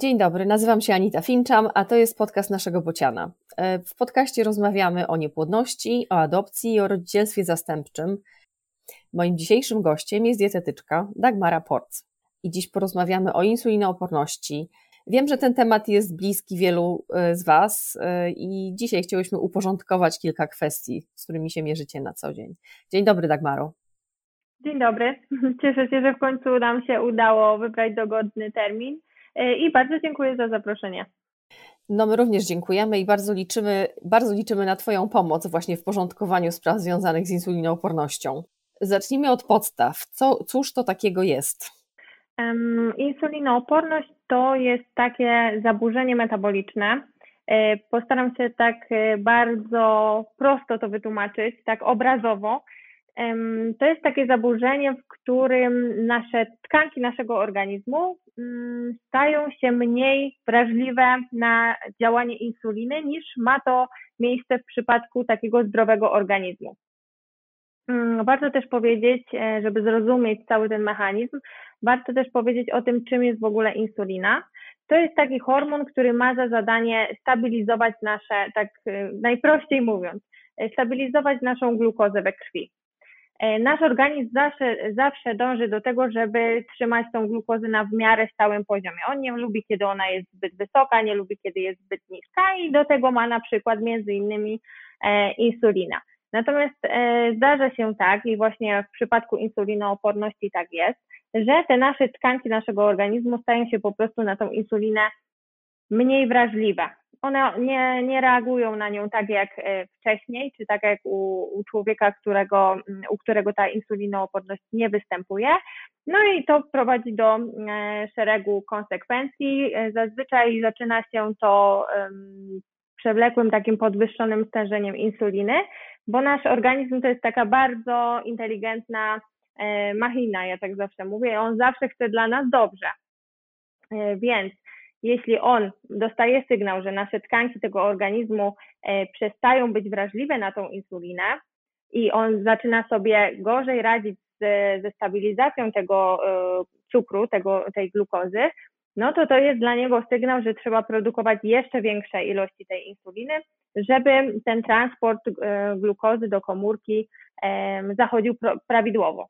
Dzień dobry, nazywam się Anita Finczam, a to jest podcast naszego Bociana. E, w podcaście rozmawiamy o niepłodności, o adopcji i o rodzicielstwie zastępczym. Moim dzisiejszym gościem jest dietetyczka Dagmara Porc. I dziś porozmawiamy o insulinooporności. Wiem, że ten temat jest bliski wielu e, z Was e, i dzisiaj chciałyśmy uporządkować kilka kwestii, z którymi się mierzycie na co dzień. Dzień dobry, Dagmaro. Dzień dobry. Cieszę się, że w końcu nam się udało wybrać dogodny termin i bardzo dziękuję za zaproszenie. No my również dziękujemy i bardzo liczymy, bardzo liczymy na Twoją pomoc właśnie w porządkowaniu spraw związanych z insulinoopornością. Zacznijmy od podstaw. Co, cóż to takiego jest? Um, insulinooporność to jest takie zaburzenie metaboliczne. E, postaram się tak e, bardzo prosto to wytłumaczyć, tak obrazowo. To jest takie zaburzenie, w którym nasze tkanki naszego organizmu mm, stają się mniej wrażliwe na działanie insuliny niż ma to miejsce w przypadku takiego zdrowego organizmu. Mm, warto też powiedzieć, e, żeby zrozumieć cały ten mechanizm, warto też powiedzieć o tym, czym jest w ogóle insulina. To jest taki hormon, który ma za zadanie stabilizować nasze, tak e, najprościej mówiąc, e, stabilizować naszą glukozę we krwi. E, nasz organizm zawsze, zawsze dąży do tego, żeby trzymać tą glukozę na w miarę stałym poziomie. On nie lubi, kiedy ona jest zbyt wysoka, nie lubi, kiedy jest zbyt niska i do tego ma na przykład między innymi e, insulina. Natomiast e, zdarza się tak i właśnie w przypadku insulinooporności tak jest, że te nasze tkanki naszego organizmu stają się po prostu na tą insulinę mniej wrażliwe one nie, nie reagują na nią tak jak e, wcześniej, czy tak jak u, u człowieka, którego, mm, u którego ta insulinooporność nie występuje. No i to prowadzi do e, szeregu konsekwencji. E, zazwyczaj zaczyna się to przewlekłym takim podwyższonym stężeniem insuliny, bo nasz organizm to jest taka bardzo inteligentna machina, ja tak zawsze mówię, on zawsze chce dla nas dobrze. Więc jeśli on dostaje sygnał, że nasze tkanki tego organizmu e, przestają być wrażliwe na tą insulinę i on zaczyna sobie gorzej radzić ze, stabilizacją tego e, cukru, tego, tej glukozy, no to to jest dla niego sygnał, że trzeba produkować jeszcze większe ilości tej insuliny, żeby ten transport e, glukozy do komórki zachodził prawidłowo.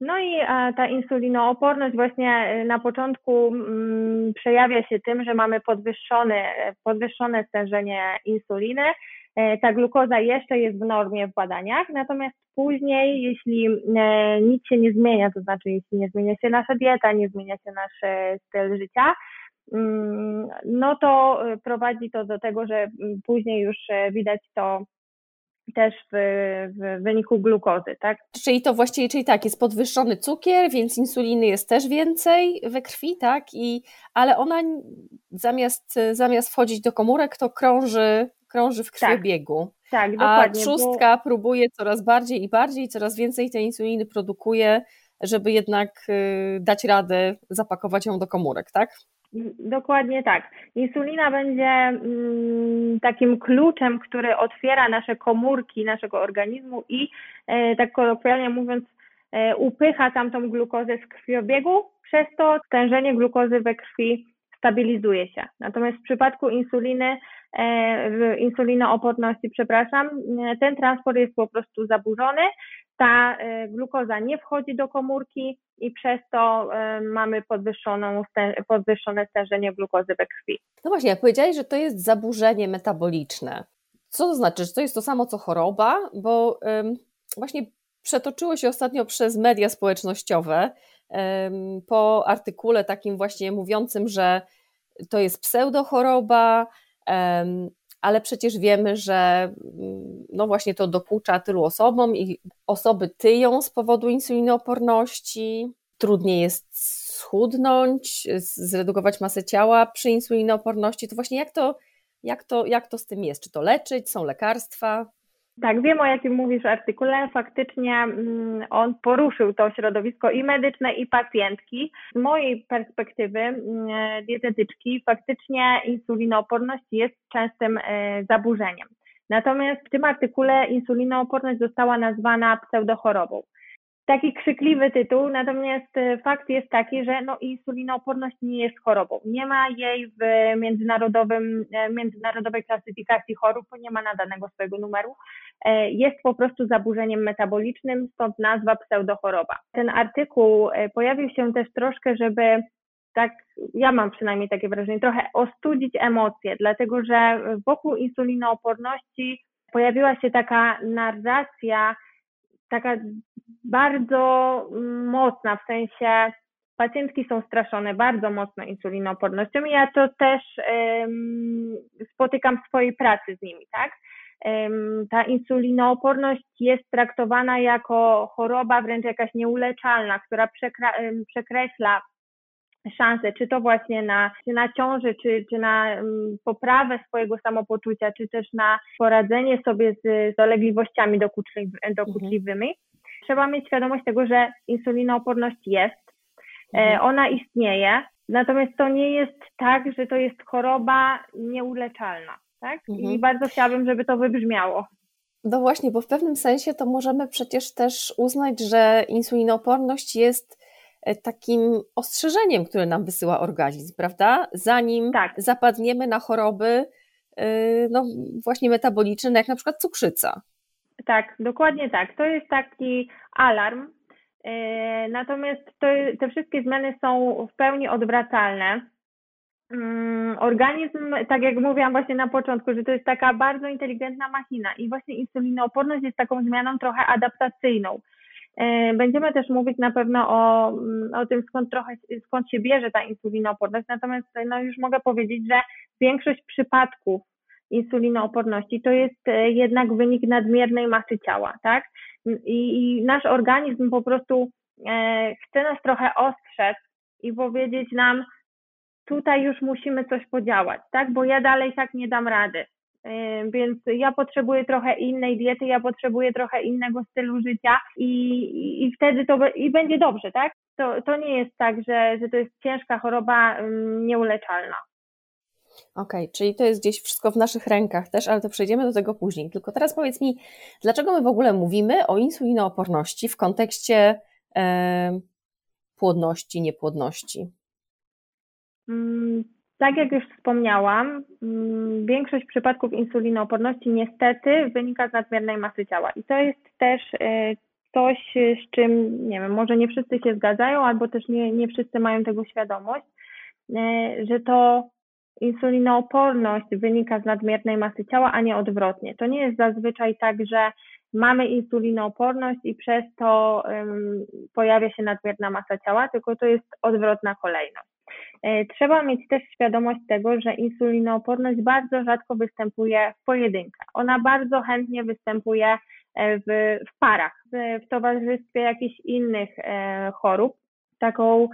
No i ta insulinooporność właśnie y, na początku mm, przejawia się tym, że mamy podwyższone, podwyższone stężenie insuliny. E, ta glukoza jeszcze jest w normie w badaniach, natomiast później, jeśli e, nic się nie zmienia, to znaczy jeśli nie zmienia się nasza dieta, nie zmienia się nasz e, styl życia, mm, no to prowadzi to do tego, że mm, później już widać to też w, w, wyniku glukozy, tak? Czyli to właściwie, czyli tak, jest podwyższony cukier, więc insuliny jest też więcej we krwi, tak? I, ale ona zamiast, zamiast wchodzić do komórek, to krąży, krąży w krwiobiegu. Tak, tak dokładnie. A trzustka bo... próbuje coraz bardziej i bardziej, coraz więcej tej insuliny produkuje, żeby jednak y, dać radę zapakować ją do komórek, tak? Dokładnie tak. Insulina będzie mm, takim kluczem, który otwiera nasze komórki naszego organizmu i e, tak kolokwialnie mówiąc, e, upycha tamtą glukozę z krwiobiegu, przez to stężenie glukozy we krwi stabilizuje się. Natomiast w przypadku insuliny, e, insulinooporności, przepraszam, ten transport jest po prostu zaburzony, ta e, glukoza nie wchodzi do komórki i przez to e, mamy podwyższoną, podwyższone stężenie glukozy we krwi. No właśnie, jak powiedziałeś, że to jest zaburzenie metaboliczne. Co to znaczy? Czy to jest to samo co choroba? Bo um, właśnie przetoczyło się ostatnio przez media społecznościowe um, po artykule takim właśnie mówiącym, że to jest pseudochoroba, ale przecież wiemy, że mm, no właśnie to dokucza tylu osobom i osoby tyją z powodu insulinooporności, trudniej jest schudnąć, zredukować masę ciała przy insulinooporności, to właśnie jak to, jak to, jak to z tym jest? Czy to leczyć? Są lekarstwa? Tak, wiem o jakim mówisz artykule. Faktycznie mm, on poruszył to środowisko i medyczne, i pacjentki. Z mojej perspektywy mm, dietetyczki faktycznie insulinooporność jest częstym e, zaburzeniem. Natomiast w tym artykule insulinooporność została nazwana pseudochorobą. Taki krzykliwy tytuł, natomiast e, fakt jest taki, że no, insulinooporność nie jest chorobą. Nie ma jej w międzynarodowym, e, międzynarodowej klasyfikacji chorób, nie ma nadanego swojego numeru. E, jest po prostu zaburzeniem metabolicznym, stąd nazwa pseudochoroba. Ten artykuł pojawił się też troszkę, żeby tak, ja mam przynajmniej takie wrażenie, trochę ostudzić emocje, dlatego że wokół insulinooporności pojawiła się taka narracja, taka bardzo mocna, w sensie pacjentki są straszone bardzo mocno insulinoopornością i ja to też um, spotykam w swojej pracy z nimi, tak? Um, ta insulinooporność jest traktowana jako choroba wręcz jakaś nieuleczalna, która przekreśla szanse, czy to właśnie na, czy na ciąży, czy, czy na um, poprawę swojego samopoczucia, czy też na poradzenie sobie z dolegliwościami dokuczliwymi. Mhm trzeba mieć świadomość tego, że insulinooporność jest, e, mhm. ona istnieje, natomiast to nie jest tak, że to jest choroba nieuleczalna, tak? Mhm. I bardzo chciałabym, żeby to wybrzmiało. No właśnie, bo w pewnym sensie to możemy przecież też uznać, że insulinooporność jest e, takim ostrzeżeniem, które nam wysyła organizm, prawda? Zanim tak. zapadniemy na choroby, e, no właśnie metaboliczne, jak na przykład cukrzyca. Tak, dokładnie tak. To jest taki alarm. E, natomiast to, te wszystkie zmiany są w pełni odwracalne. Mm, organizm, tak jak mówiłam właśnie na początku, że to jest taka bardzo inteligentna machina i właśnie insulinooporność jest taką zmianą trochę adaptacyjną. E, będziemy też mówić na pewno o, mm, o tym, skąd trochę, skąd się bierze ta insulinooporność, natomiast no już mogę powiedzieć, że większość przypadków insulinooporności, to jest e, jednak wynik nadmiernej masy ciała, tak? I, i nasz organizm po prostu e, chce nas trochę ostrzec i powiedzieć nam, tutaj już musimy coś podziałać, tak? Bo ja dalej tak nie dam rady. E, więc ja potrzebuję trochę innej diety, ja potrzebuję trochę innego stylu życia i, i, i wtedy to i będzie dobrze, tak? To, to nie jest tak, że, że to jest ciężka choroba um, nieuleczalna. Okej, okay, czyli to jest gdzieś wszystko w naszych rękach też, ale to przejdziemy do tego później. Tylko teraz powiedz mi, dlaczego my w ogóle mówimy o insulinooporności w kontekście e, płodności, niepłodności? Tak jak już wspomniałam, mm, większość przypadków insulinooporności niestety wynika z nadmiernej masy ciała. I to jest też e, coś, z czym, nie wiem, może nie wszyscy się zgadzają, albo też nie, nie wszyscy mają tego świadomość, e, że to insulinooporność wynika z nadmiernej masy ciała, a nie odwrotnie. To nie jest zazwyczaj tak, że mamy insulinooporność i przez to um, pojawia się nadmierna masa ciała, tylko to jest odwrotna kolejność. E, trzeba mieć też świadomość tego, że insulinooporność bardzo rzadko występuje w pojedynkę. Ona bardzo chętnie występuje e, w, w parach, w, towarzystwie jakichś innych e, chorób. Taką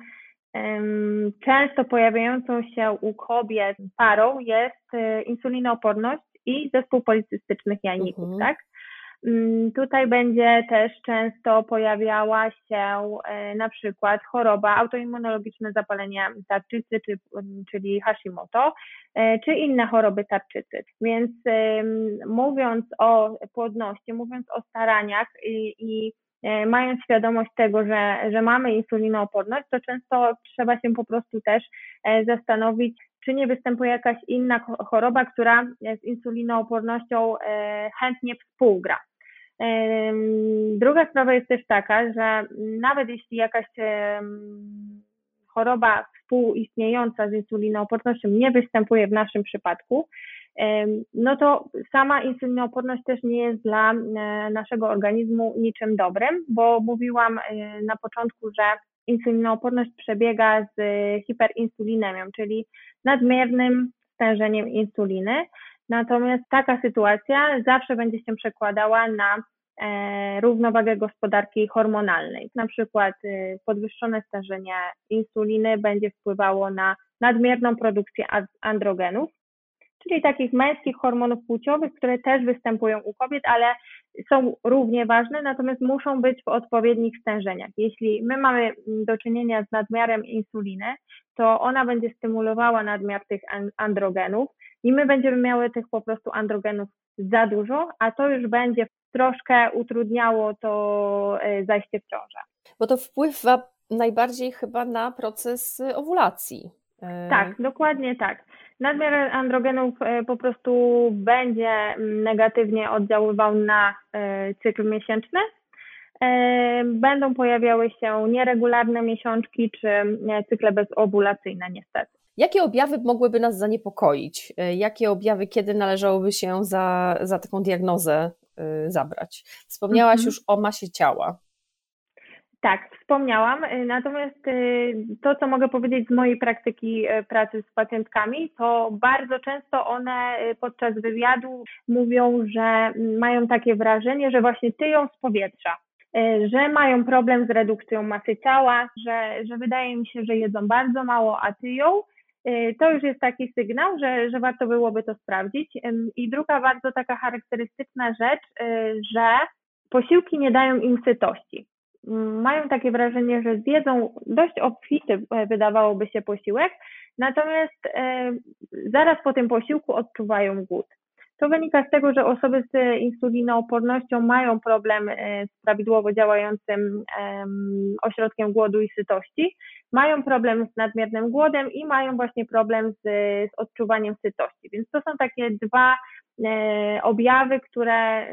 Często pojawiającą się u kobiet parą jest insulinooporność i zespół policystycznych jajników, mhm. tak? Mm, tutaj będzie też często pojawiała się e, na przykład choroba autoimmunologiczne zapalenia tarczycy, czy, czyli Hashimoto, e, czy inne choroby tarczycy. Więc mówiąc o płodności, mówiąc o staraniach i, i E, mając świadomość tego, że, że mamy insulinooporność, to często trzeba się po prostu też zastanowić, czy nie występuje jakaś inna choroba, która z insulinoopornością chętnie współgra. Druga sprawa jest też taka, że nawet jeśli jakaś choroba współistniejąca z insulinoopornością nie występuje w naszym przypadku, no to sama insulinooporność też nie jest dla e, naszego organizmu niczym dobrym, bo mówiłam e, na początku, że insulinooporność przebiega z hiperinsulinemią, czyli nadmiernym stężeniem insuliny. Natomiast taka sytuacja zawsze będzie się przekładała na e, równowagę gospodarki hormonalnej. Na przykład podwyższone stężenie insuliny będzie wpływało na nadmierną produkcję androgenów, czyli takich męskich hormonów płciowych, które też występują u kobiet, ale są równie ważne, natomiast muszą być w odpowiednich stężeniach. Jeśli my mamy do czynienia z nadmiarem insuliny, to ona będzie stymulowała nadmiar tych androgenów i my będziemy miały tych po prostu androgenów za dużo, a to już będzie troszkę utrudniało to zajście w ciążę. Bo to wpływa najbardziej chyba na proces owulacji. Tak, dokładnie tak. Nadmiar androgenów po prostu będzie negatywnie oddziaływał na cykl miesięczny, będą pojawiały się nieregularne miesiączki czy cykle bezowulacyjne niestety. Jakie objawy mogłyby nas zaniepokoić? E, jakie objawy, kiedy należałoby się za, za taką diagnozę e, zabrać? Wspomniałaś mhm. już o masie ciała. Tak, wspomniałam. E, natomiast to, co mogę powiedzieć z mojej praktyki pracy z pacjentkami, to bardzo często one podczas wywiadu mówią, że mają takie wrażenie, że właśnie tyją z powietrza. Że mają problem z redukcją masy ciała, że, że wydaje mi się, że jedzą bardzo mało, a tyją. To już jest taki sygnał, że, że warto byłoby to sprawdzić. I druga bardzo taka charakterystyczna rzecz, że posiłki nie dają im sytości. Mają takie wrażenie, że zjedzą dość obfity, wydawałoby się, posiłek, natomiast zaraz po tym posiłku odczuwają głód. To wynika z tego, że osoby z insulinoopornością mają problem e, z prawidłowo działającym ośrodkiem głodu i sytości, mają problem z nadmiernym głodem i mają właśnie problem z, z odczuwaniem sytości. Więc to są takie dwa e, objawy, które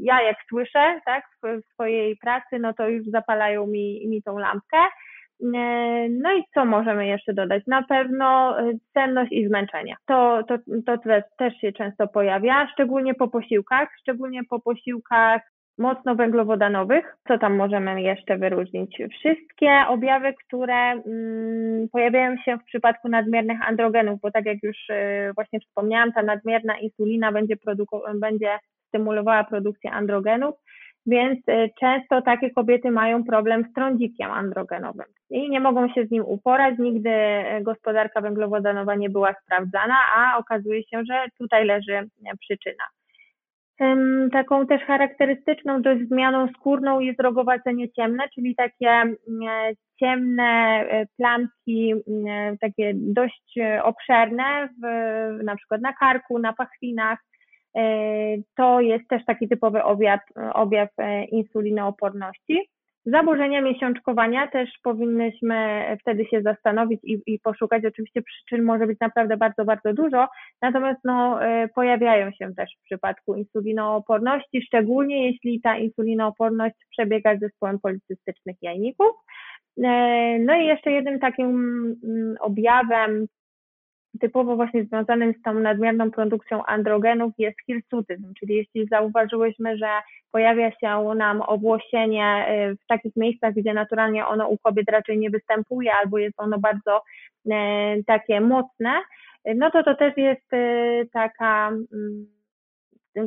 ja jak słyszę tak, w swojej pracy, no to już zapalają mi, mi tą lampkę. E, no i co możemy jeszcze dodać? Na pewno e, senność i zmęczenie. To, to, to też się często pojawia, szczególnie po posiłkach, szczególnie po posiłkach mocno węglowodanowych. Co tam możemy jeszcze wyróżnić? Wszystkie objawy, które mm, pojawiają się w przypadku nadmiernych androgenów, bo tak jak już y, właśnie wspomniałam, ta nadmierna insulina będzie, będzie stymulowała produkcję androgenów więc y, często takie kobiety mają problem z trądzikiem androgenowym i nie mogą się z nim uporać. Nigdy y, gospodarka węglowodanowa nie była sprawdzana, a okazuje się, że tutaj leży przyczyna. Taką też charakterystyczną dość zmianą skórną jest rogowacenie ciemne, czyli takie ciemne plamki, takie dość obszerne, w, na przykład na karku, na pachwinach, E, to jest też taki typowy objaw, objaw e, insulinooporności. Zaburzenia miesiączkowania też powinnyśmy wtedy się zastanowić i, i, poszukać. Oczywiście przyczyn może być naprawdę bardzo, bardzo dużo, natomiast no, e, pojawiają się też w przypadku insulinooporności, szczególnie jeśli ta insulinooporność przebiega z zespołem policystycznych jajników. No i jeszcze jednym takim mm, objawem typowo właśnie związanym z tą nadmierną produkcją androgenów jest hirsutyzm, czyli jeśli zauważyłyśmy, że pojawia się nam obłosienie y, w takich miejscach, gdzie naturalnie ono u kobiet raczej nie występuje albo jest ono bardzo y, takie mocne, no to to też jest y, taka mm,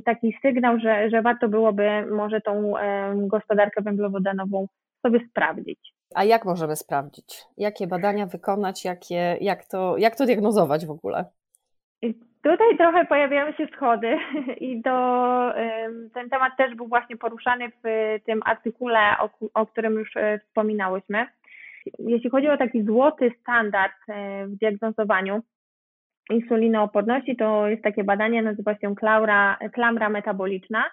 taki sygnał, że, że warto byłoby może tą gospodarkę węglowodanową sobie sprawdzić. A jak możemy sprawdzić? Jakie badania wykonać? Jakie, jak, to, jak to diagnozować w ogóle? Tutaj trochę pojawiają się schody i to, ten temat też był właśnie poruszany w tym artykule, o, o którym już e, wspominałyśmy. Jeśli chodzi o taki złoty standard e, w diagnozowaniu insulinooporności, to jest takie badanie, nazywa się klamra, klamra metaboliczna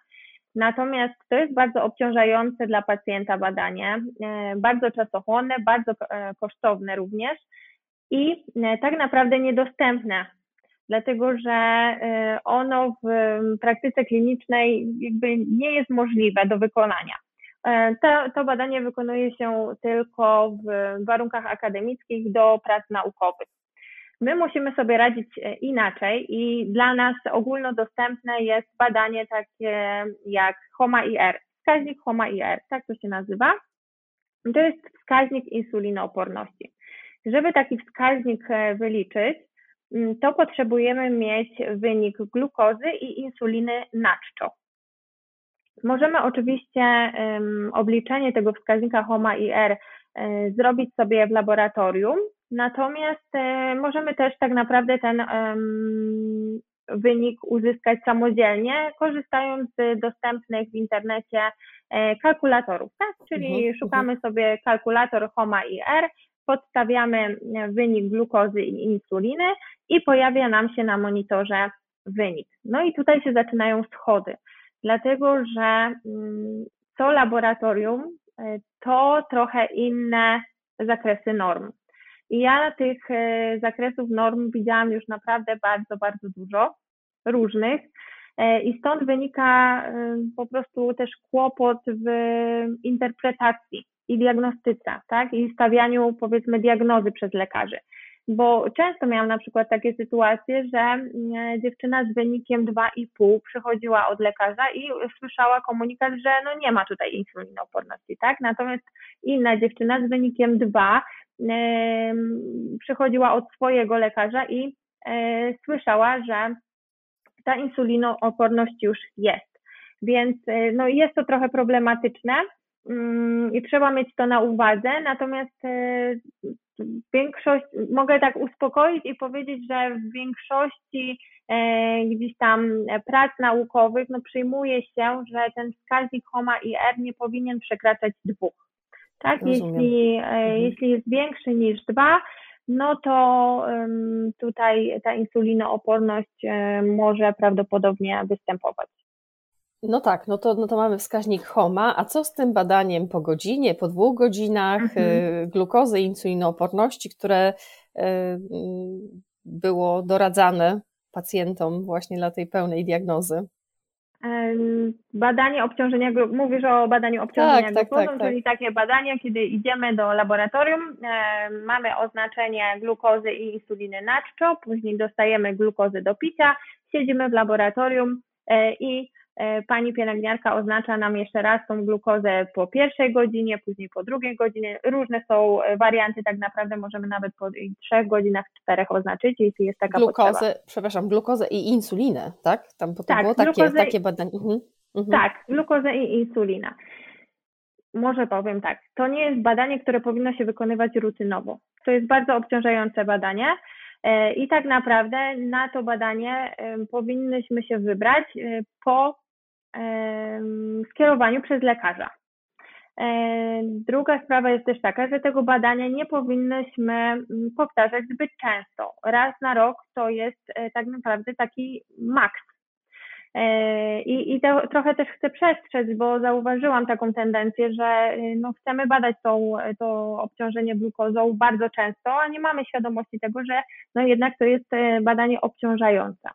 Natomiast to jest bardzo obciążające dla pacjenta badanie, e, bardzo czasochłonne, bardzo e, kosztowne również i e, tak naprawdę niedostępne, dlatego że ono w praktyce klinicznej jakby nie jest możliwe do wykonania. To, to badanie wykonuje się tylko w warunkach akademickich do prac naukowych. My musimy sobie radzić e, inaczej i dla nas ogólnodostępne jest badanie takie jak HOMA-IR, wskaźnik HOMA-IR, tak to się nazywa. To jest wskaźnik insulinooporności. Żeby taki wskaźnik e, wyliczyć, mm, to potrzebujemy mieć wynik glukozy i insuliny na czczo. Możemy oczywiście obliczenie tego wskaźnika HOMA-IR um, zrobić sobie w laboratorium, Natomiast e, możemy też tak naprawdę ten wynik uzyskać samodzielnie, korzystając z dostępnych w internecie e, kalkulatorów, tak? Czyli mhm, mhm. szukamy sobie kalkulator HOMA i R, podstawiamy wynik glukozy i insuliny i pojawia nam się na monitorze wynik. No i tutaj się zaczynają schody. dlatego że to mm, laboratorium e, to trochę inne zakresy norm. I ja tych e, zakresów norm widziałam już naprawdę bardzo, bardzo dużo różnych. E, I stąd wynika po prostu też kłopot w interpretacji i diagnostyce, tak? I stawianiu powiedzmy diagnozy przez lekarzy bo często miałam na przykład takie sytuacje, że dziewczyna z wynikiem 2,5 przychodziła od lekarza i słyszała komunikat, że no nie ma tutaj insulinooporności, tak? Natomiast inna dziewczyna z wynikiem 2 przychodziła od swojego lekarza i e, słyszała, że ta insulinooporność już jest. Więc e, no, jest to trochę problematyczne mm, i trzeba mieć to na uwadze, natomiast e, większość, mogę tak uspokoić i powiedzieć, że w większości gdzieś tam prac naukowych no, przyjmuje się, że ten wskaźnik HOMA i R nie powinien przekraczać dwóch. Tak, jeśli, e, mhm. jeśli jest większy niż dwa, no to tutaj ta insulinooporność um, może prawdopodobnie występować. No tak, no to, no to mamy wskaźnik HOMA, a co z tym badaniem po godzinie, po dwóch godzinach mhm. Y, glukozy i insulinooporności, które było doradzane pacjentom właśnie dla tej pełnej diagnozy? Badanie obciążenia, mówisz o badaniu obciążenia tak, glukozą, tak, tak, czyli takie badanie, kiedy idziemy do laboratorium, mamy oznaczenie glukozy i insuliny na czczo, później dostajemy glukozę do picia, siedzimy w laboratorium e, i pani pielęgniarka oznacza nam jeszcze raz tą glukozę po pierwszej godzinie, później po drugiej godzinie. Różne są e, warianty, tak naprawdę możemy nawet po trzech godzinach, czterech oznaczyć, jeśli jest taka glukozę, potrzeba. Przepraszam, glukozę i insulinę, tak? Tam to tak, było takie, takie badanie. Mhm, mhm. Tak, glukozę i insulina. Może powiem tak, to nie jest badanie, które powinno się wykonywać rutynowo. To jest bardzo obciążające badanie. E, I tak naprawdę na to badanie powinnyśmy się wybrać po skierowaniu przez lekarza. Druga sprawa jest też taka, że tego badania nie powinnyśmy mm, powtarzać zbyt często. Raz na rok to jest e, tak naprawdę taki maks. E, I, i to, trochę też chcę przestrzec, bo zauważyłam taką tendencję, że e, no, chcemy badać tą, to obciążenie glukozą bardzo często, a nie mamy świadomości tego, że no, jednak to jest badanie obciążające.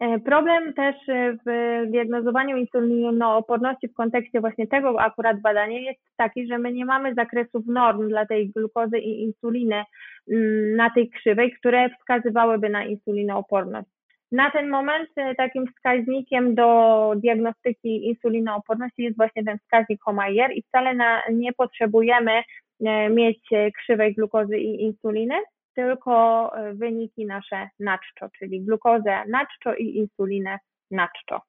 E, problem też e, w diagnozowaniu insulinooporności w kontekście właśnie tego akurat badania jest taki, że my nie mamy zakresów norm dla tej glukozy i insuliny mm, na tej krzywej, które wskazywałyby na insulinooporność. Na ten moment e, takim wskaźnikiem do diagnostyki insulinooporności jest właśnie ten wskaźnik Homayer i wcale na, nie potrzebujemy mieć krzywej glukozy i insuliny, tylko e, wyniki nasze naczczo, czyli glukozę naczczo i insulinę naczczo.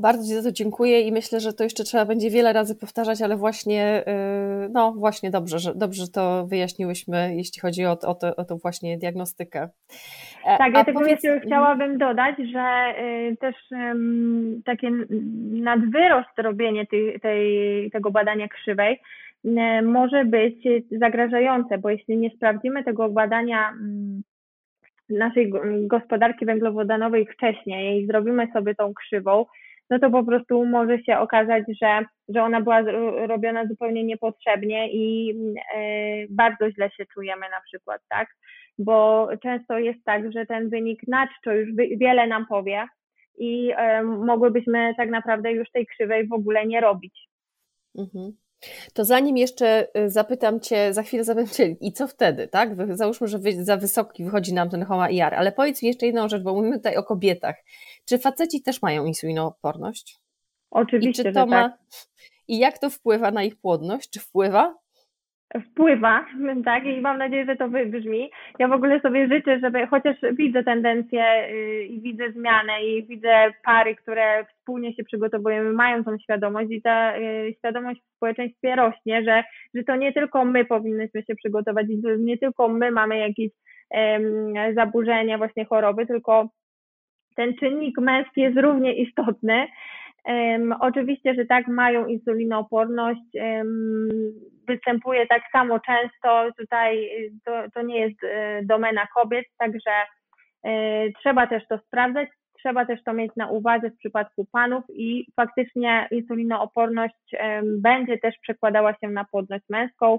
Bardzo Ci za to dziękuję i myślę, że to jeszcze trzeba będzie wiele razy powtarzać, ale właśnie, e, no właśnie dobrze, że dobrze to wyjaśniłyśmy, jeśli chodzi o, o, to, o to właśnie diagnostykę. E, tak, ja tego powiedz... jeszcze chciałabym dodać, że też takie nadwyrost robienie tej, tej, tego badania krzywej może być zagrażające, bo jeśli nie sprawdzimy tego badania naszej gospodarki węglowodanowej wcześniej i zrobimy sobie tą krzywą, no to po prostu może się okazać, że, że ona była robiona zupełnie niepotrzebnie i e, bardzo źle się czujemy na przykład, tak? Bo często jest tak, że ten wynik na czczo już wiele nam powie i e, mogłybyśmy tak naprawdę już tej krzywej w ogóle nie robić. Mhm. To zanim jeszcze y, zapytam Cię, za chwilę zapytam Cię, i co wtedy, tak? Załóżmy, że za wysoki wychodzi nam ten HOMA IR, ale powiedz mi jeszcze jedną rzecz, bo mówimy tutaj o kobietach. Czy faceci też mają insulinooporność? Oczywiście, I czy to ma... tak. I jak to wpływa na ich płodność? Czy wpływa? Wpływa, tak, i mam nadzieję, że to wybrzmi. Ja w ogóle sobie życzę, żeby, chociaż widzę tendencje y, i widzę zmianę i widzę pary, które wspólnie się przygotowujemy, mają tą świadomość i ta y, świadomość w społeczeństwie rośnie, że, że to nie tylko my powinnyśmy się przygotować, nie tylko my mamy jakieś um, zaburzenia, właśnie choroby, tylko ten czynnik męski jest równie istotny Um, oczywiście, że tak, mają insulinooporność, um, występuje tak samo często, tutaj to, to nie jest e, domena kobiet, także y, trzeba też to sprawdzać, trzeba też to mieć na uwadze w przypadku panów i faktycznie insulinooporność będzie też przekładała się na płodność męską,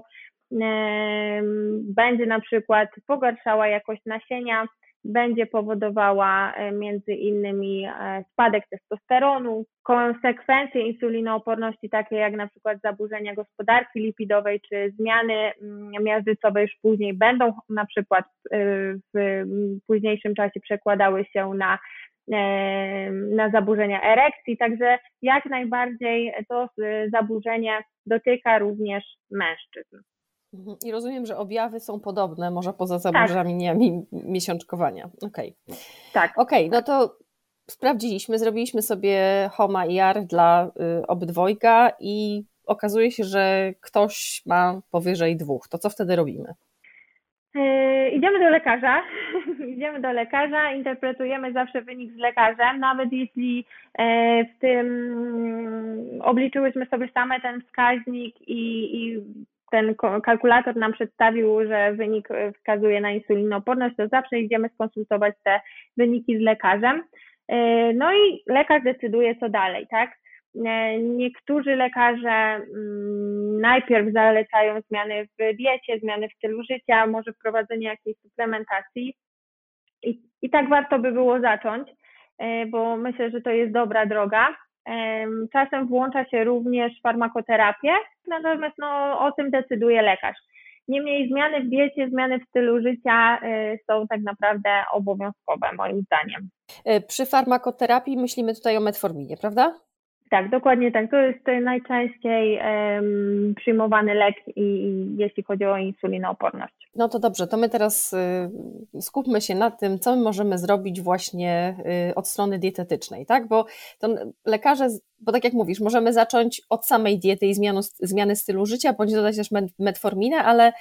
będzie na przykład pogarszała jakość nasienia, będzie powodowała e, między innymi e, spadek testosteronu, konsekwencje insulinooporności takie jak na przykład zaburzenia gospodarki lipidowej czy zmiany mm, miażdżycowe już później będą na przykład e, w późniejszym czasie przekładały się na na zaburzenia erekcji, także jak najbardziej to zaburzenie dotyka również mężczyzn. Mhm. I rozumiem, że objawy są podobne, może poza zaburzeniami tak. miesiączkowania. Okej. Okay. Tak. Okej, okay, no to sprawdziliśmy, zrobiliśmy sobie HOMA i AR dla y, obydwojga i okazuje się, że ktoś ma powyżej dwóch. To co wtedy robimy? Yy, idziemy do lekarza. idziemy do lekarza, interpretujemy zawsze wynik z lekarzem, nawet jeśli e, w tym mm, obliczyłyśmy sobie same ten wskaźnik i, i ten kalkulator nam przedstawił, że wynik e, wskazuje na insulinooporność, to zawsze idziemy skonsultować te wyniki z lekarzem. E, no i lekarz decyduje, co dalej, tak? E, niektórzy lekarze mm, najpierw zalecają zmiany w diecie, zmiany w stylu życia, może wprowadzenie jakiejś suplementacji. I, I tak warto by było zacząć, bo myślę, że to jest dobra droga. Czasem włącza się również farmakoterapię, natomiast no, o tym decyduje lekarz. Niemniej zmiany w diecie, zmiany w stylu życia y, są tak naprawdę obowiązkowe moim zdaniem. E, przy farmakoterapii myślimy tutaj o metforminie, prawda? Tak, dokładnie tak. To jest najczęściej um, przyjmowany lek, i, i, jeśli chodzi o insulinooporność. No to dobrze, to my teraz y, skupmy się na tym, co my możemy zrobić właśnie y, od strony dietetycznej, tak? Bo to lekarze, bo tak jak mówisz, możemy zacząć od samej diety i zmianu, zmiany stylu życia, bądź dodać też metforminę, ale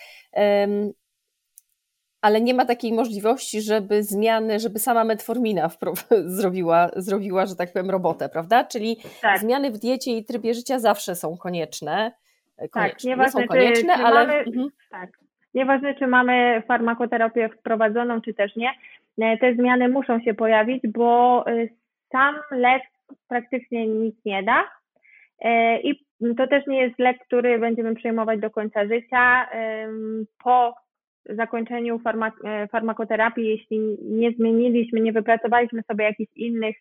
ale nie ma takiej możliwości, żeby zmiany, żeby sama metformina zrobiła, zrobiła, że tak powiem, robotę, prawda? Czyli tak. zmiany w diecie i trybie życia zawsze są konieczne. E, konieczne. Tak, nieważne, nie są konieczne, czy, czy ale. Mamy, mhm. tak. Nieważne, czy mamy farmakoterapię wprowadzoną, czy też nie, e, te zmiany muszą się pojawić, bo e, sam lek praktycznie nic nie da. I to też nie jest lek, który będziemy przyjmować do końca życia. Po zakończeniu e, farmakoterapii, jeśli nie zmieniliśmy, nie wypracowaliśmy sobie jakichś innych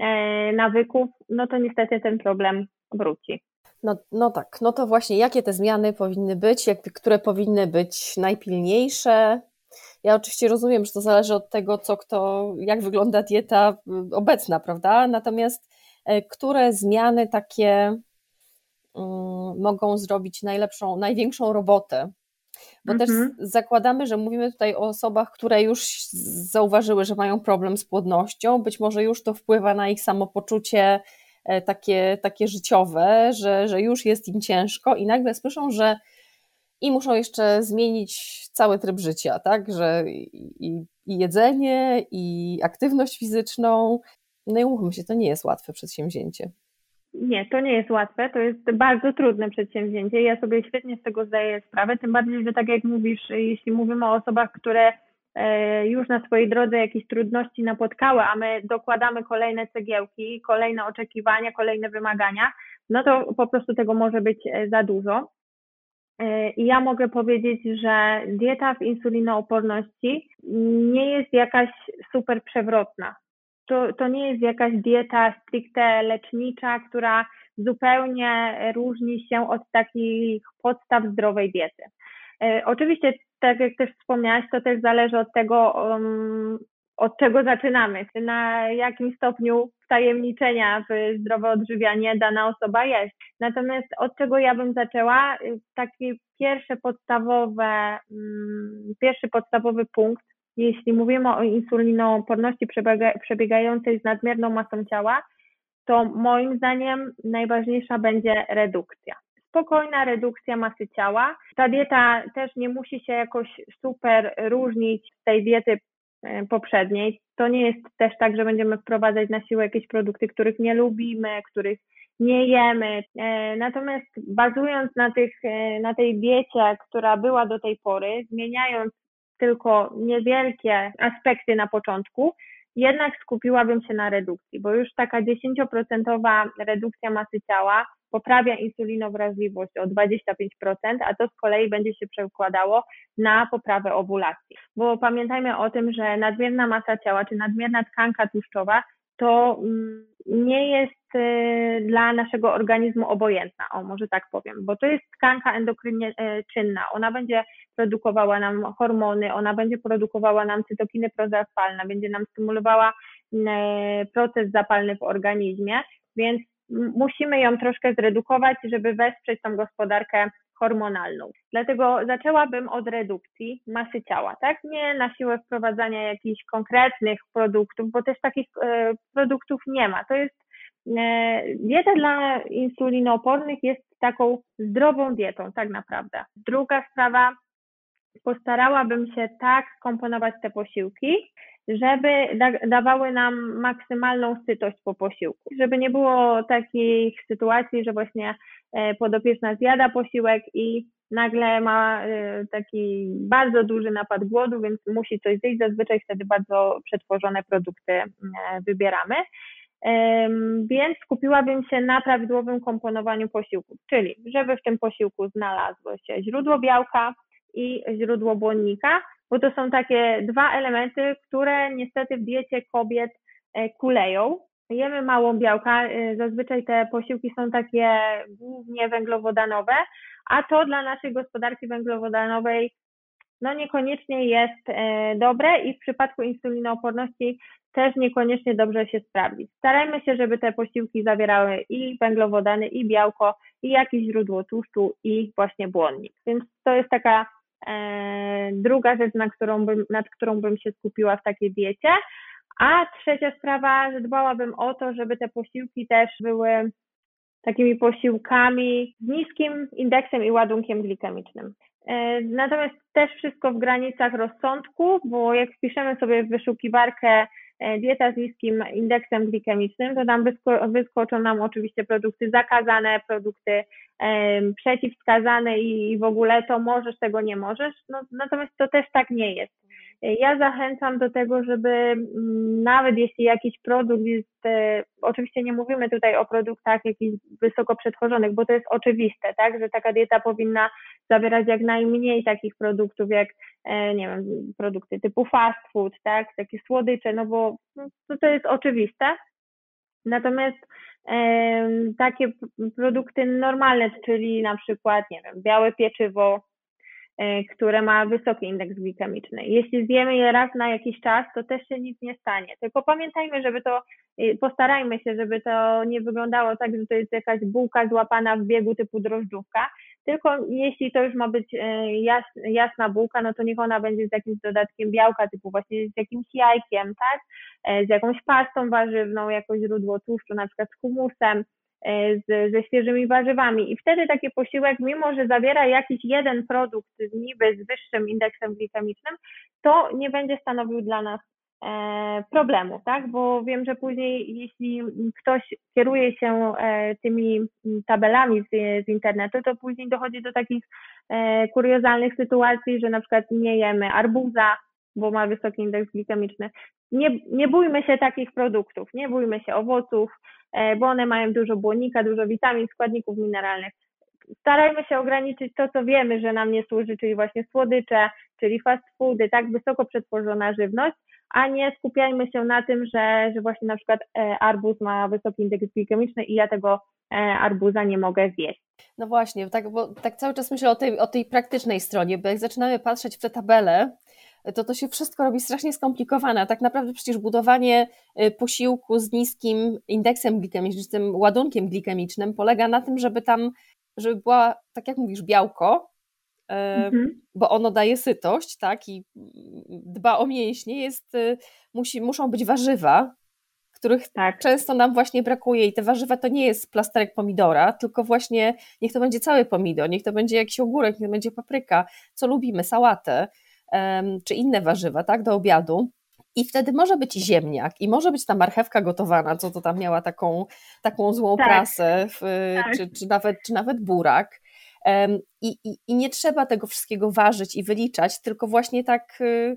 e, nawyków, no to niestety ten problem wróci. No, no tak, no to właśnie jakie te zmiany powinny być, jak, które powinny być najpilniejsze? Ja oczywiście rozumiem, że to zależy od tego, co kto, jak wygląda dieta y, obecna, prawda? Natomiast e, które zmiany takie um, mogą zrobić najlepszą, największą robotę bo też mhm. zakładamy, że mówimy tutaj o osobach, które już zauważyły, że mają problem z płodnością, być może już to wpływa na ich samopoczucie e, takie, takie życiowe, że, że już jest im ciężko i nagle słyszą, że i muszą jeszcze zmienić cały tryb życia, tak, że i, i jedzenie, i aktywność fizyczną, no i umówmy się, to nie jest łatwe przedsięwzięcie. Nie, to nie jest łatwe, to jest bardzo trudne przedsięwzięcie. Ja sobie świetnie z tego zdaję sprawę, tym bardziej, że tak jak mówisz, jeśli mówimy o osobach, które e, już na swojej drodze jakieś trudności napotkały, a my dokładamy kolejne cegiełki, kolejne oczekiwania, kolejne wymagania, no to po prostu tego może być e, za dużo. E, I ja mogę powiedzieć, że dieta w insulinooporności nie jest jakaś super przewrotna to, to nie jest jakaś dieta stricte lecznicza, która zupełnie różni się od takich podstaw zdrowej diety. E, oczywiście, tak jak też wspomniałaś, to też zależy od tego, um, od czego zaczynamy, na jakim stopniu wtajemniczenia w zdrowe odżywianie dana osoba jest. Natomiast od czego ja bym zaczęła? Taki pierwsze podstawowe, um, pierwszy podstawowy punkt jeśli mówimy o insulinooporności przebiegającej z nadmierną masą ciała, to moim zdaniem najważniejsza będzie redukcja. Spokojna redukcja masy ciała. Ta dieta też nie musi się jakoś super różnić z tej diety e, poprzedniej. To nie jest też tak, że będziemy wprowadzać na siłę jakieś produkty, których nie lubimy, których nie jemy. E, natomiast bazując na, tych, e, na tej diecie, która była do tej pory, zmieniając tylko niewielkie aspekty na początku, jednak skupiłabym się na redukcji, bo już taka 10% redukcja masy ciała poprawia insulinowrażliwość o 25%, a to z kolei będzie się przekładało na poprawę ovulacji. Bo pamiętajmy o tym, że nadmierna masa ciała czy nadmierna tkanka tłuszczowa to mm, nie jest dla naszego organizmu obojętna, o może tak powiem, bo to jest tkanka endokrynczynna. Ona będzie produkowała nam hormony, ona będzie produkowała nam cytokiny prozapalne, będzie nam stymulowała proces zapalny w organizmie, więc musimy ją troszkę zredukować, żeby wesprzeć tą gospodarkę hormonalną. Dlatego zaczęłabym od redukcji masy ciała, tak? Nie na siłę wprowadzania jakichś konkretnych produktów, bo też takich produktów nie ma. To jest dieta dla insulinoopornych jest taką zdrową dietą, tak naprawdę. Druga sprawa, postarałabym się tak komponować te posiłki, żeby da, dawały nam maksymalną sytość po posiłku. Żeby nie było takich sytuacji, że właśnie e, podopieczna zjada posiłek i nagle ma e, taki bardzo duży napad głodu, więc musi coś zjeść. Zazwyczaj wtedy bardzo przetworzone produkty e, wybieramy. Więc skupiłabym się na prawidłowym komponowaniu posiłków, czyli żeby w tym posiłku znalazło się źródło białka i źródło błonnika, bo to są takie dwa elementy, które niestety w diecie kobiet e, kuleją. Jemy mało białka, e, zazwyczaj te posiłki są takie głównie węglowodanowe, a to dla naszej gospodarki węglowodanowej no niekoniecznie jest e, dobre i w przypadku insulinooporności też niekoniecznie dobrze się sprawdzi. Starajmy się, żeby te posiłki zawierały i węglowodany, i białko, i jakieś źródło tłuszczu, i właśnie błonnik. Więc to jest taka E, druga rzecz, na którą bym, nad którą bym się skupiła w takiej diecie. A trzecia sprawa, że dbałabym o to, żeby te posiłki też były takimi posiłkami z niskim indeksem i ładunkiem glikemicznym. E, natomiast też wszystko w granicach rozsądku, bo jak wpiszemy sobie w wyszukiwarkę e, dieta z niskim indeksem glikemicznym, to tam wysko wyskoczą nam oczywiście produkty zakazane, produkty um, przeciwwskazane i w ogóle to możesz, tego nie możesz. No, natomiast to też tak nie jest. Ja zachęcam do tego, żeby mm, nawet jeśli jakiś produkt jest, e, oczywiście nie mówimy tutaj o produktach jakichś wysoko przetworzonych, bo to jest oczywiste, tak, że taka dieta powinna zawierać jak najmniej takich produktów, jak, e, nie wiem, produkty typu fast food, tak, takie słodycze, no bo no, to, jest oczywiste. Natomiast e, takie produkty normalne, czyli na przykład, nie wiem, białe pieczywo, które ma wysoki indeks glikemiczny. Jeśli zjemy je raz na jakiś czas, to też się nic nie stanie. Tylko pamiętajmy, żeby to, e, postarajmy się, żeby to nie wyglądało tak, że to jest jakaś bułka złapana w biegu typu drożdżówka, tylko jeśli to już ma być e, jasna bułka, no to niech ona będzie z jakimś dodatkiem białka, typu właśnie z jakimś jajkiem, tak? Z jakąś pastą warzywną, jako źródło tłuszczu, na przykład z humusem, E, z, ze świeżymi warzywami. I wtedy taki posiłek, mimo że zawiera jakiś jeden produkt niby z wyższym indeksem glikemicznym, to nie będzie stanowił dla nas e, problemu, tak? Bo wiem, że później, jeśli ktoś kieruje się e, tymi tabelami z, z internetu, to później dochodzi do takich kuriozalnych sytuacji, że na przykład nie jemy arbuza, bo ma wysoki indeks glikemiczny. Nie, nie bójmy się takich produktów, nie bójmy się owoców, E, bo one mają dużo błonnika, dużo witamin, składników mineralnych. Starajmy się ograniczyć to, co wiemy, że nam nie służy, czyli właśnie słodycze, czyli fast foody, tak wysoko przetworzona żywność, a nie skupiajmy się na tym, że, że właśnie na przykład e, arbuz ma wysoki indeks glikemiczny i ja tego e, arbuza nie mogę zjeść. No właśnie, tak, bo tak cały czas myślę o tej, o tej praktycznej stronie, bo jak zaczynamy patrzeć w te tabele, to to się wszystko robi strasznie skomplikowane. A tak naprawdę przecież budowanie y, posiłku z niskim indeksem glikemicznym, z tym ładunkiem glikemicznym polega na tym, żeby tam, żeby była, tak jak mówisz, białko, y, mhm. bo ono daje sytość, tak, i dba o mięśnie, jest, y, musi, muszą być warzywa, których tak. często nam właśnie brakuje i te warzywa to nie jest plasterek pomidora, tylko właśnie niech to będzie cały pomidor, niech to będzie jakiś ogórek, niech to będzie papryka, co lubimy, sałatę, czy inne warzywa, tak, do obiadu. I wtedy może być ziemniak i może być ta marchewka gotowana, co to tam miała taką, taką złą tak. prasę, w, tak. czy, czy, nawet, czy nawet burak. I, i, I nie trzeba tego wszystkiego ważyć i wyliczać, tylko właśnie tak y,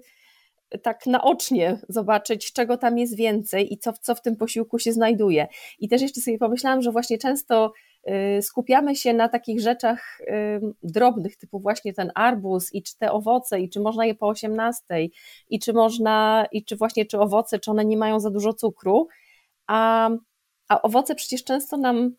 tak naocznie zobaczyć, czego tam jest więcej i co, co w tym posiłku się znajduje. I też jeszcze sobie pomyślałam, że właśnie często skupiamy się na takich rzeczach y, drobnych, typu właśnie ten arbuz i czy te owoce, i czy można je po 18, i czy można, i czy właśnie czy owoce, czy one nie mają za dużo cukru, a, a owoce przecież często nam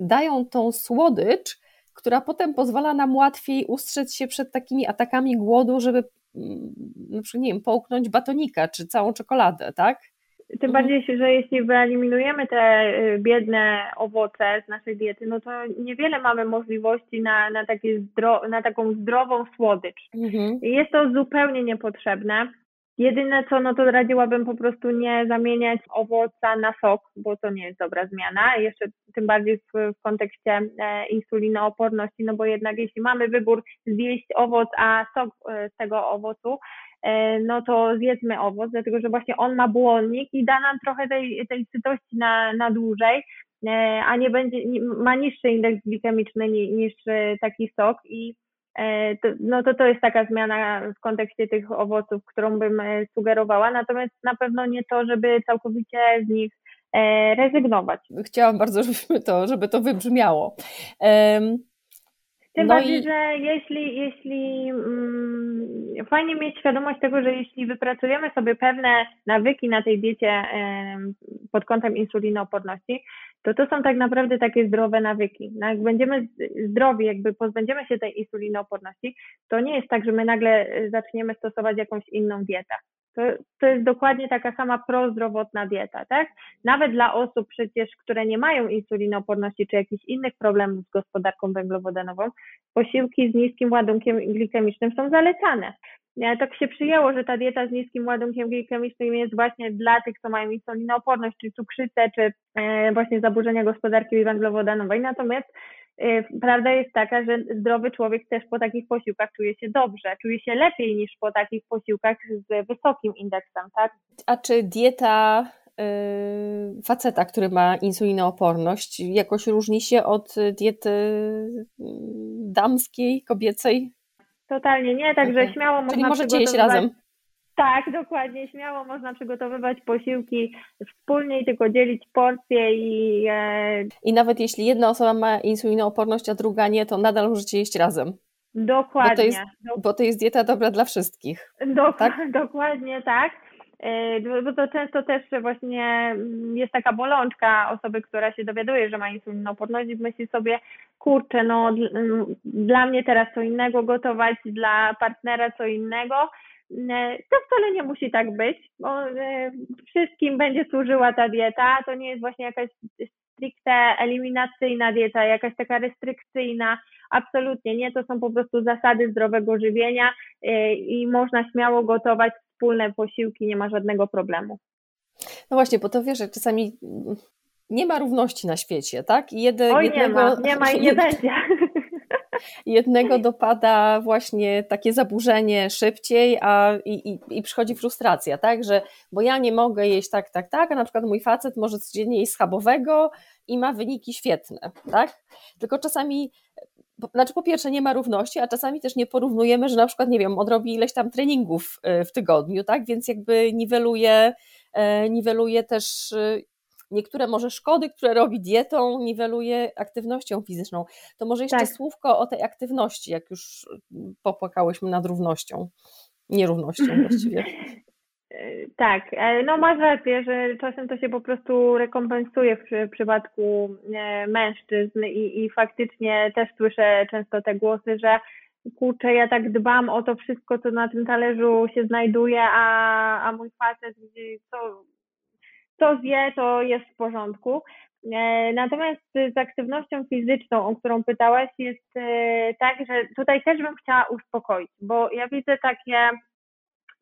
dają tą słodycz, która potem pozwala nam łatwiej ustrzec się przed takimi atakami głodu, żeby mm, na przykład, nie wiem, połknąć batonika czy całą czekoladę, tak? Tym mhm. bardziej, że jeśli wyeliminujemy te y, biedne owoce z naszej diety, no to niewiele mamy możliwości na, na, takie zdro, na taką zdrową słodycz. Mhm. Jest to zupełnie niepotrzebne. Jedyne co, no to radziłabym po prostu nie zamieniać owoca na sok, bo to nie jest dobra zmiana. Jeszcze tym bardziej w, w kontekście e, insulinooporności, no bo jednak jeśli mamy wybór zjeść owoc, a sok e, z tego owocu, no to zjedzmy owoc, dlatego że właśnie on ma błonnik i da nam trochę tej, tej sytości na, na dłużej, e, a nie będzie, ma niższy indeks glikemiczny niż, e, taki sok i E, to, no to to jest taka zmiana w kontekście tych owoców, którą bym e, sugerowała, natomiast na pewno nie to, żeby całkowicie z nich e, rezygnować. Chciałam bardzo, żebyśmy to, żeby to wybrzmiało. Tym no bardziej, i... że jeśli, jeśli mm, fajnie mieć świadomość tego, że jeśli wypracujemy sobie pewne nawyki na tej diecie pod kątem insulinooporności, to to są tak naprawdę takie zdrowe nawyki. No jak będziemy zdrowi, jakby pozbędziemy się tej insulinooporności, to nie jest tak, że my nagle e, zaczniemy stosować jakąś inną dietę. To, to jest dokładnie taka sama prozdrowotna dieta, tak? Nawet dla osób przecież, które nie mają insulinooporności czy jakichś innych problemów z gospodarką węglowodanową, posiłki z niskim ładunkiem glikemicznym są zalecane. Tak się przyjęło, że ta dieta z niskim ładunkiem glikemicznym jest właśnie dla tych, co mają insulinooporność, czy cukrzycę, czy e, właśnie zaburzenia gospodarki węglowodanowej. Natomiast prawda jest taka, że zdrowy człowiek też po takich posiłkach czuje się dobrze, czuje się lepiej niż po takich posiłkach z wysokim indeksem, tak? A czy dieta yy, faceta, który ma insulinooporność, jakoś różni się od diety damskiej, kobiecej? Totalnie nie, także okay. śmiało Czyli można możecie jeść razem. Tak, dokładnie. Śmiało można przygotowywać posiłki wspólnie i tylko dzielić porcje i. E... I nawet jeśli jedna osoba ma insulinooporność, a druga nie, to nadal możecie jeść razem. Dokładnie. Bo to jest, bo to jest dieta dobra dla wszystkich. Dok tak? Dokładnie tak. E, bo to często też właśnie jest taka bolączka osoby, która się dowiaduje, że ma insulinooporność i myśli sobie, kurczę, no dla mnie teraz co innego gotować, dla partnera co innego. E, to wcale nie musi tak być, bo e, wszystkim będzie służyła ta dieta. To nie jest właśnie jakaś stricte eliminacyjna dieta, jakaś taka restrykcyjna. Absolutnie nie, to są po prostu zasady zdrowego żywienia i można śmiało gotować wspólne posiłki, nie ma żadnego problemu. No właśnie, bo to wiesz, że czasami nie ma równości na świecie, tak? Jedy, Oj, jednego, nie ma, nie ma i nie będzie. Jednego dopada właśnie takie zaburzenie szybciej, a i, i, i przychodzi frustracja, tak? Że bo ja nie mogę jeść tak, tak, tak, a na przykład mój facet może codziennie jeść schabowego i ma wyniki świetne, tak? Tylko czasami znaczy po pierwsze nie ma równości, a czasami też nie porównujemy, że na przykład, nie wiem, odrobi ileś tam treningów y, w tygodniu, tak, więc jakby niweluje, e, niweluje też y, niektóre może szkody, które robi dietą, niweluje aktywnością fizyczną. To może jeszcze tak. słówko o tej aktywności, jak już popłakałyśmy nad równością, nierównością właściwie. Tak, e, no masz rację, że czasem to się po prostu rekompensuje w przypadku e, mężczyzn i, i faktycznie też słyszę często te głosy, że kurczę, ja tak dbam o to wszystko, co na tym talerzu się znajduje, a, a mój facet co, co zje, to jest w porządku. E, natomiast z aktywnością fizyczną, o którą pytałaś, jest tak, że tutaj też bym chciała uspokoić, bo ja widzę takie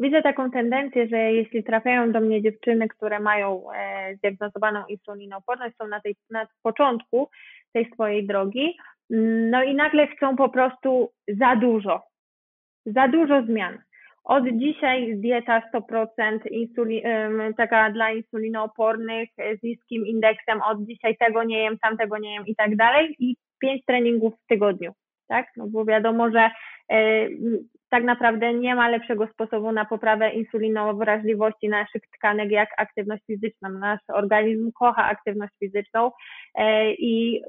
Widzę taką tendencję, że jeśli trafiają do mnie dziewczyny, które mają e, zdiagnozowaną insulinooporność, są na, tej, na początku tej swojej drogi, mm, no i nagle chcą po prostu za dużo, za dużo zmian. Od dzisiaj dieta 100% insuli, taka dla insulinoopornych z niskim indeksem, od dzisiaj tego nie jem, tamtego nie jem i tak dalej i pięć treningów w tygodniu, tak? No bo wiadomo, że e, tak naprawdę nie ma lepszego sposobu na poprawę insulinowrażliwości naszych tkanek jak aktywność fizyczna. Nasz organizm kocha aktywność fizyczną e, i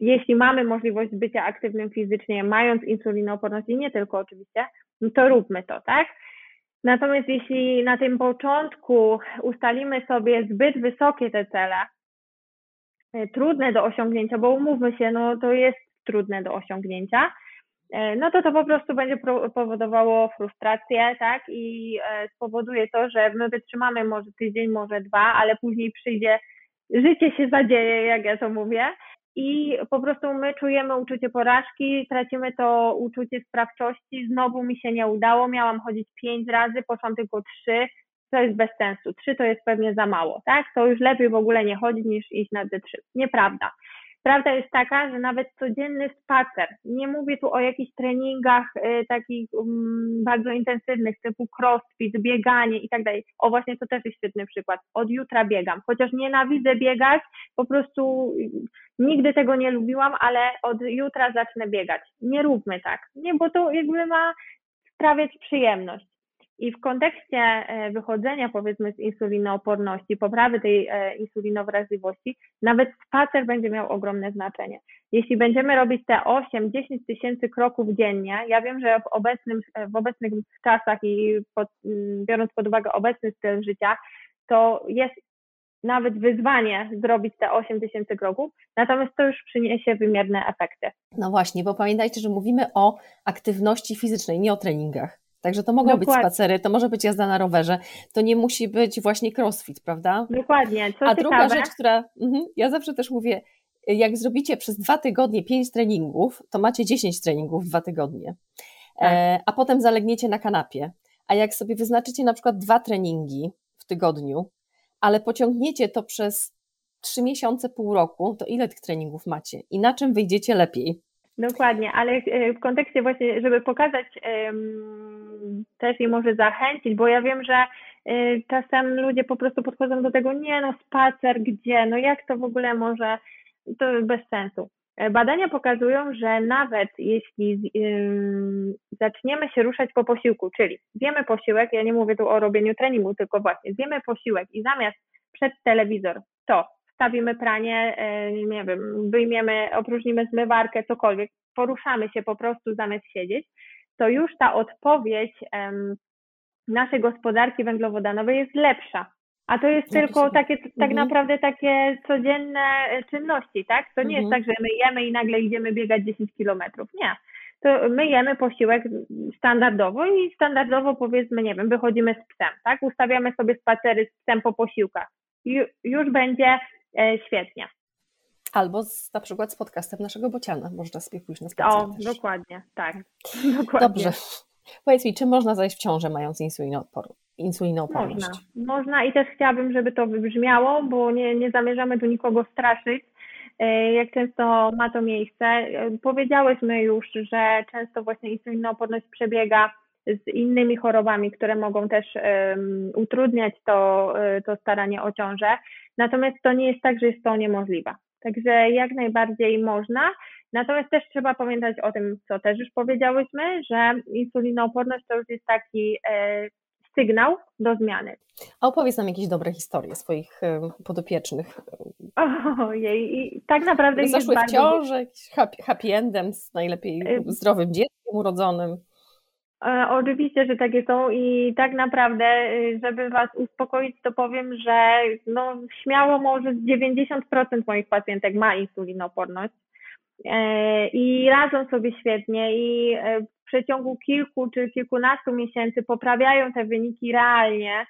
jeśli mamy możliwość bycia aktywnym fizycznie, mając insulinooporność i nie tylko oczywiście, no to róbmy to, tak? Natomiast jeśli na tym początku ustalimy sobie zbyt wysokie te cele, e, trudne do osiągnięcia, bo umówmy się, no to jest trudne do osiągnięcia, e, no to to po prostu będzie powodowało frustrację, tak? I e, spowoduje to, że my wytrzymamy może tydzień, może dwa, ale później przyjdzie, życie się zadzieje, jak ja to mówię, i po prostu my czujemy uczucie porażki, tracimy to uczucie sprawczości, znowu mi się nie udało, miałam chodzić pięć razy, poszłam tylko trzy, to jest bez sensu, trzy to jest pewnie za mało, tak? To już lepiej w ogóle nie chodzić niż iść na te trzy. Nieprawda. Prawda jest taka, że nawet codzienny spacer, nie mówię tu o jakichś treningach y, takich um, bardzo intensywnych typu crossfit, bieganie i tak dalej. O właśnie to też jest świetny przykład. Od jutra biegam, chociaż nienawidzę biegać, po prostu nigdy tego nie lubiłam, ale od jutra zacznę biegać. Nie róbmy tak, nie, bo to jakby ma sprawiać przyjemność. I w kontekście e, wychodzenia powiedzmy z insulinooporności, poprawy tej e, insulinowrażliwości, nawet spacer będzie miał ogromne znaczenie. Jeśli będziemy robić te 8-10 tysięcy kroków dziennie, ja wiem, że w, obecnym, e, w obecnych czasach i pod, biorąc pod uwagę obecny styl życia, to jest nawet wyzwanie zrobić te 8 tysięcy kroków, natomiast to już przyniesie wymierne efekty. No właśnie, bo pamiętajcie, że mówimy o aktywności fizycznej, nie o treningach. Także to mogą Dokładnie. być spacery, to może być jazda na rowerze, to nie musi być właśnie crossfit, prawda? Dokładnie. Co A ciekawe, druga rzecz, która mhm, ja zawsze też mówię, jak zrobicie przez dwa tygodnie pięć treningów, to macie 10 treningów w dwa tygodnie. Tak. E, a potem zalegniecie na kanapie. A jak sobie wyznaczycie na przykład dwa treningi w tygodniu, ale pociągniecie to przez trzy miesiące, pół roku, to ile tych treningów macie i na czym wyjdziecie lepiej? Dokładnie, ale e, w kontekście właśnie, żeby pokazać też i może zachęcić, bo ja wiem, że y, czasem ludzie po prostu podchodzą do tego, nie no spacer, gdzie, no jak to w ogóle może, to bez sensu. E, badania pokazują, że nawet jeśli zaczniemy się ruszać po posiłku, czyli zjemy posiłek, ja nie mówię tu o robieniu treningu, tylko właśnie zjemy posiłek i zamiast przed telewizor to wstawimy pranie, e, nie wiem, wyjmiemy, opróżnimy zmywarkę, cokolwiek, poruszamy się po prostu zamiast siedzieć, to już ta odpowiedź naszej gospodarki węglowodanowej jest lepsza. A to jest tylko takie, tak mhm. naprawdę takie codzienne e, czynności, tak? To nie mhm. jest tak, że my jemy i nagle idziemy biegać 10 kilometrów. Nie. To my jemy posiłek standardowo i standardowo powiedzmy, nie wiem, wychodzimy z psem, tak? Ustawiamy sobie spacery z psem po posiłkach. I już będzie świetnie. Albo z, na przykład z podcastem naszego Bociana. Można sobie pójść na spacer. O, też. dokładnie, tak. Dokładnie. Dobrze. Powiedz mi, czy można zajść w ciążę mając insulinooporność? insulinooporność? Można. Można i też chciałabym, żeby to wybrzmiało, bo nie, nie zamierzamy tu nikogo straszyć, e, jak często ma to miejsce. E, powiedziałyśmy już, że często właśnie insulinooporność przebiega z innymi chorobami, które mogą też um, utrudniać to, e, to staranie o ciążę. Natomiast to nie jest tak, że jest to niemożliwe. Także jak najbardziej można. Natomiast też trzeba pamiętać o tym, co też już powiedziałyśmy, że insulinooporność to już jest taki e, sygnał do zmiany. A opowiedz nam jakieś dobre historie swoich e, podopiecznych. Ojej, i tak naprawdę Zaszły w ciąży, happy, happy endem z najlepiej e, zdrowym dzieckiem urodzonym. E, oczywiście, że takie są i tak naprawdę, y, żeby Was uspokoić, to powiem, że no, śmiało może 90% moich pacjentek ma insulinooporność e, i radzą sobie świetnie i e, w przeciągu kilku czy kilkunastu miesięcy poprawiają te wyniki realnie.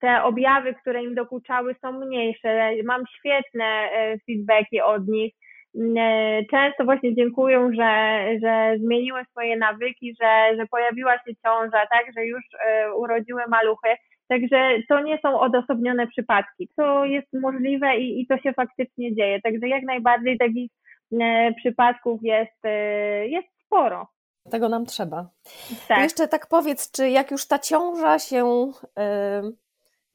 Te objawy, które im dokuczały, są mniejsze. Mam świetne feedbacki od nich często właśnie dziękują, że, że zmieniły swoje nawyki, że, że pojawiła się ciąża, tak, że już e, urodziły maluchy. Także to nie są odosobnione przypadki. To jest możliwe i, i to się faktycznie dzieje. Także jak najbardziej takich e, przypadków jest, jest sporo. Tego nam trzeba. Tak. jeszcze tak powiedz, czy jak już ta ciąża się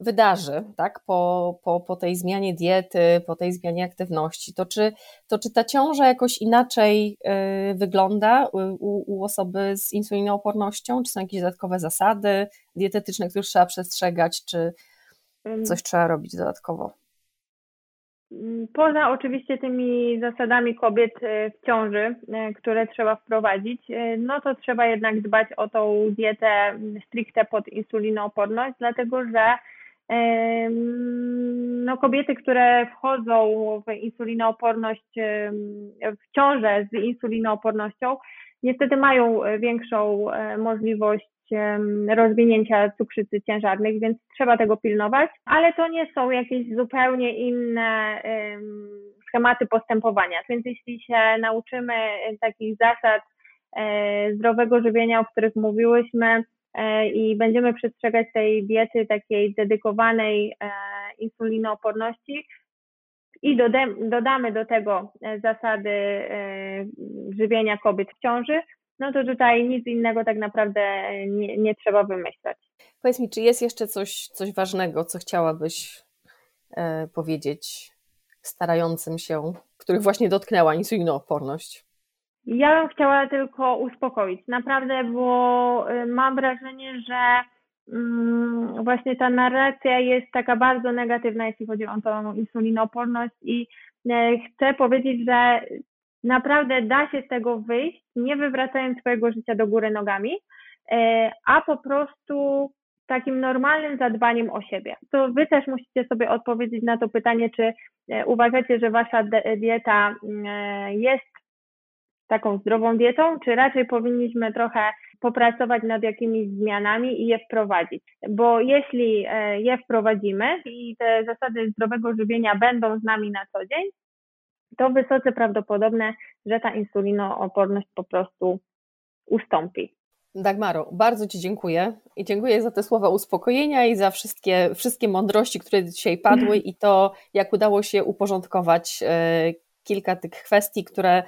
wydarzy, tak, po, po, po tej zmianie diety, po tej zmianie aktywności, to czy, to czy ta ciąża jakoś inaczej y, wygląda u, u osoby z insulinoopornością? Czy są jakieś dodatkowe zasady dietetyczne, które trzeba przestrzegać, czy coś trzeba robić dodatkowo? Poza oczywiście tymi zasadami kobiet y, w ciąży, y, które trzeba wprowadzić, no to trzeba jednak dbać o tą dietę stricte pod insulinooporność, dlatego że no kobiety, które wchodzą w insulinooporność, w ciążę z insulinoopornością, niestety mają większą możliwość rozwinięcia cukrzycy ciężarnych, więc trzeba tego pilnować, ale to nie są jakieś zupełnie inne schematy postępowania. Więc jeśli się nauczymy takich zasad e, zdrowego żywienia, o których mówiłyśmy, e, i będziemy przestrzegać tej diety takiej dedykowanej e, insulinooporności i dodamy do tego zasady żywienia kobiet w ciąży, no to tutaj nic innego tak naprawdę nie, nie trzeba wymyślać. Powiedz mi, czy jest jeszcze coś, coś ważnego, co chciałabyś e, powiedzieć starającym się, których właśnie dotknęła insulinooporność? Ja bym chciała tylko uspokoić, naprawdę, bo e, mam wrażenie, że mm, właśnie ta narracja jest taka bardzo negatywna, jeśli chodzi o tą insulinooporność i e, chcę powiedzieć, że naprawdę da się z tego wyjść, nie wywracając swojego życia do góry nogami, e, a po prostu takim normalnym zadbaniem o siebie. To wy też musicie sobie odpowiedzieć na to pytanie, czy e, uważacie, że wasza dieta mm, jest taką zdrową dietą, czy raczej powinniśmy trochę popracować nad jakimiś zmianami i je wprowadzić. Bo jeśli je wprowadzimy i te zasady zdrowego żywienia będą z nami na co dzień, to wysoce prawdopodobne, że ta insulinooporność po prostu ustąpi. Dagmaro, bardzo Ci dziękuję i dziękuję za te słowa uspokojenia i za wszystkie, wszystkie mądrości, które dzisiaj padły i to, jak udało się uporządkować e, kilka tych kwestii, które e,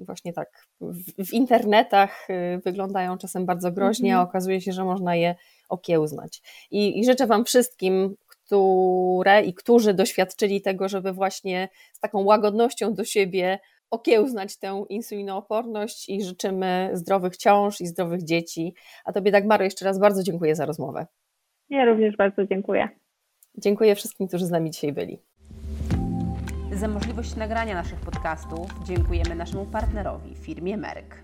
właśnie tak w, w internetach e, wyglądają czasem bardzo groźnie, a mhm. okazuje się, że można je okiełznać. I, I życzę Wam wszystkim, które i którzy doświadczyli tego, żeby właśnie z taką łagodnością do siebie okiełznać tę insulinooporność i życzymy zdrowych ciąż i zdrowych dzieci. A Tobie Dagmaro jeszcze raz bardzo dziękuję za rozmowę. Ja również bardzo dziękuję. Dziękuję wszystkim, którzy z nami dzisiaj byli. Za możliwość nagrania naszych podcastów dziękujemy naszemu partnerowi, firmie Merck.